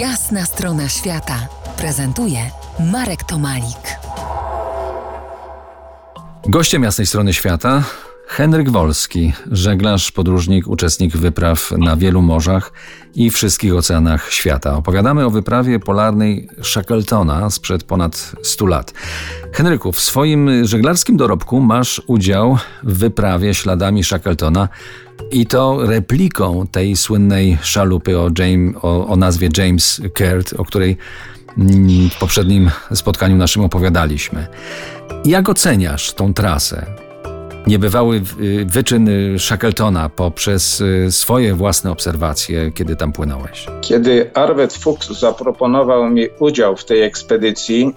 Jasna strona świata prezentuje Marek Tomalik. Gościem jasnej strony świata Henryk Wolski, żeglarz, podróżnik, uczestnik wypraw na wielu morzach i wszystkich oceanach świata. Opowiadamy o wyprawie polarnej Shackletona sprzed ponad 100 lat. Henryku, w swoim żeglarskim dorobku masz udział w wyprawie śladami Shackletona i to repliką tej słynnej szalupy o, James, o, o nazwie James Caird, o której w poprzednim spotkaniu naszym opowiadaliśmy. Jak oceniasz tą trasę? Niebywały y, wyczyn y, Shackletona poprzez y, swoje własne obserwacje, kiedy tam płynąłeś? Kiedy Arvid Fuchs zaproponował mi udział w tej ekspedycji,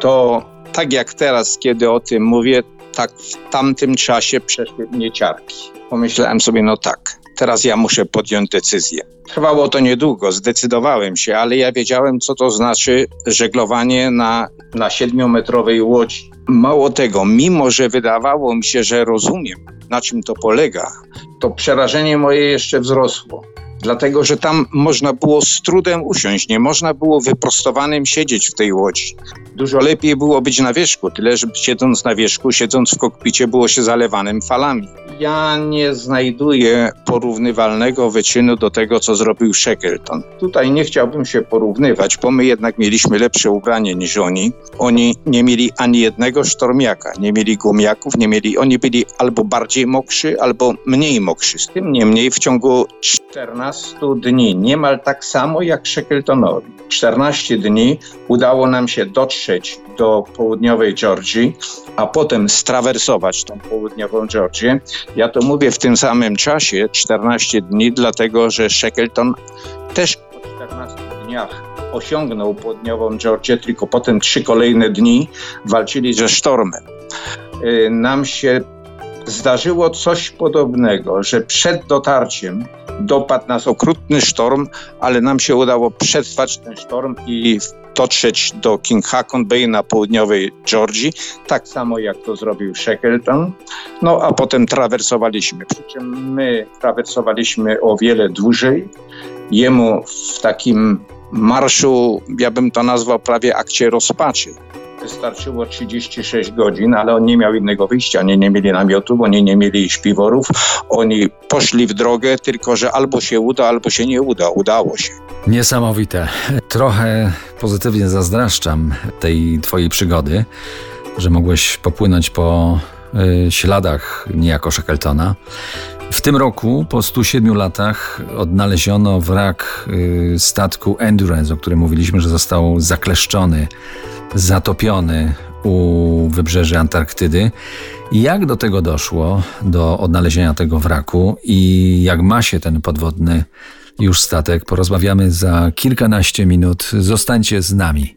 to tak jak teraz, kiedy o tym mówię, tak w tamtym czasie przeszły mnie ciarki. Pomyślałem sobie, no tak, teraz ja muszę podjąć decyzję. Trwało to niedługo, zdecydowałem się, ale ja wiedziałem, co to znaczy żeglowanie na, na siedmiometrowej łodzi. Mało tego, mimo że wydawało mi się, że rozumiem, na czym to polega, to przerażenie moje jeszcze wzrosło dlatego że tam można było z trudem usiąść, nie można było wyprostowanym siedzieć w tej łodzi. Dużo lepiej było być na wierzchu, tyle że siedząc na wierzchu, siedząc w kokpicie było się zalewanym falami. Ja nie znajduję porównywalnego wyczynu do tego, co zrobił Shackleton. Tutaj nie chciałbym się porównywać, bo my jednak mieliśmy lepsze ubranie niż oni. Oni nie mieli ani jednego sztormiaka, nie mieli gumiaków, nie mieli, oni byli albo bardziej mokrzy, albo mniej mokrzy. Z tym niemniej w ciągu 14 14 dni, niemal tak samo jak Shackletonowi. 14 dni udało nam się dotrzeć do południowej Georgii, a potem strawersować tą południową Georgię. Ja to mówię w tym samym czasie, 14 dni, dlatego że Shackleton też po 14 dniach osiągnął południową Georgię, tylko potem trzy kolejne dni walczyli ze sztormem. Y, nam się zdarzyło coś podobnego, że przed dotarciem dopadł nas okrutny sztorm, ale nam się udało przetrwać ten sztorm i dotrzeć do King Haakon Bay na południowej Georgii, tak samo jak to zrobił Shackleton. No a potem trawersowaliśmy, przy czym my trawersowaliśmy o wiele dłużej. Jemu w takim marszu, ja bym to nazwał prawie akcie rozpaczy wystarczyło 36 godzin, ale on nie miał innego wyjścia. Oni nie mieli namiotów, oni nie mieli śpiworów, oni poszli w drogę, tylko że albo się uda, albo się nie uda. Udało się. Niesamowite. Trochę pozytywnie zazdraszczam tej twojej przygody, że mogłeś popłynąć po śladach niejako Shackletona. W tym roku, po 107 latach, odnaleziono wrak y, statku Endurance, o którym mówiliśmy, że został zakleszczony zatopiony u wybrzeży Antarktydy. Jak do tego doszło, do odnalezienia tego wraku i jak ma się ten podwodny już statek, porozmawiamy za kilkanaście minut. Zostańcie z nami.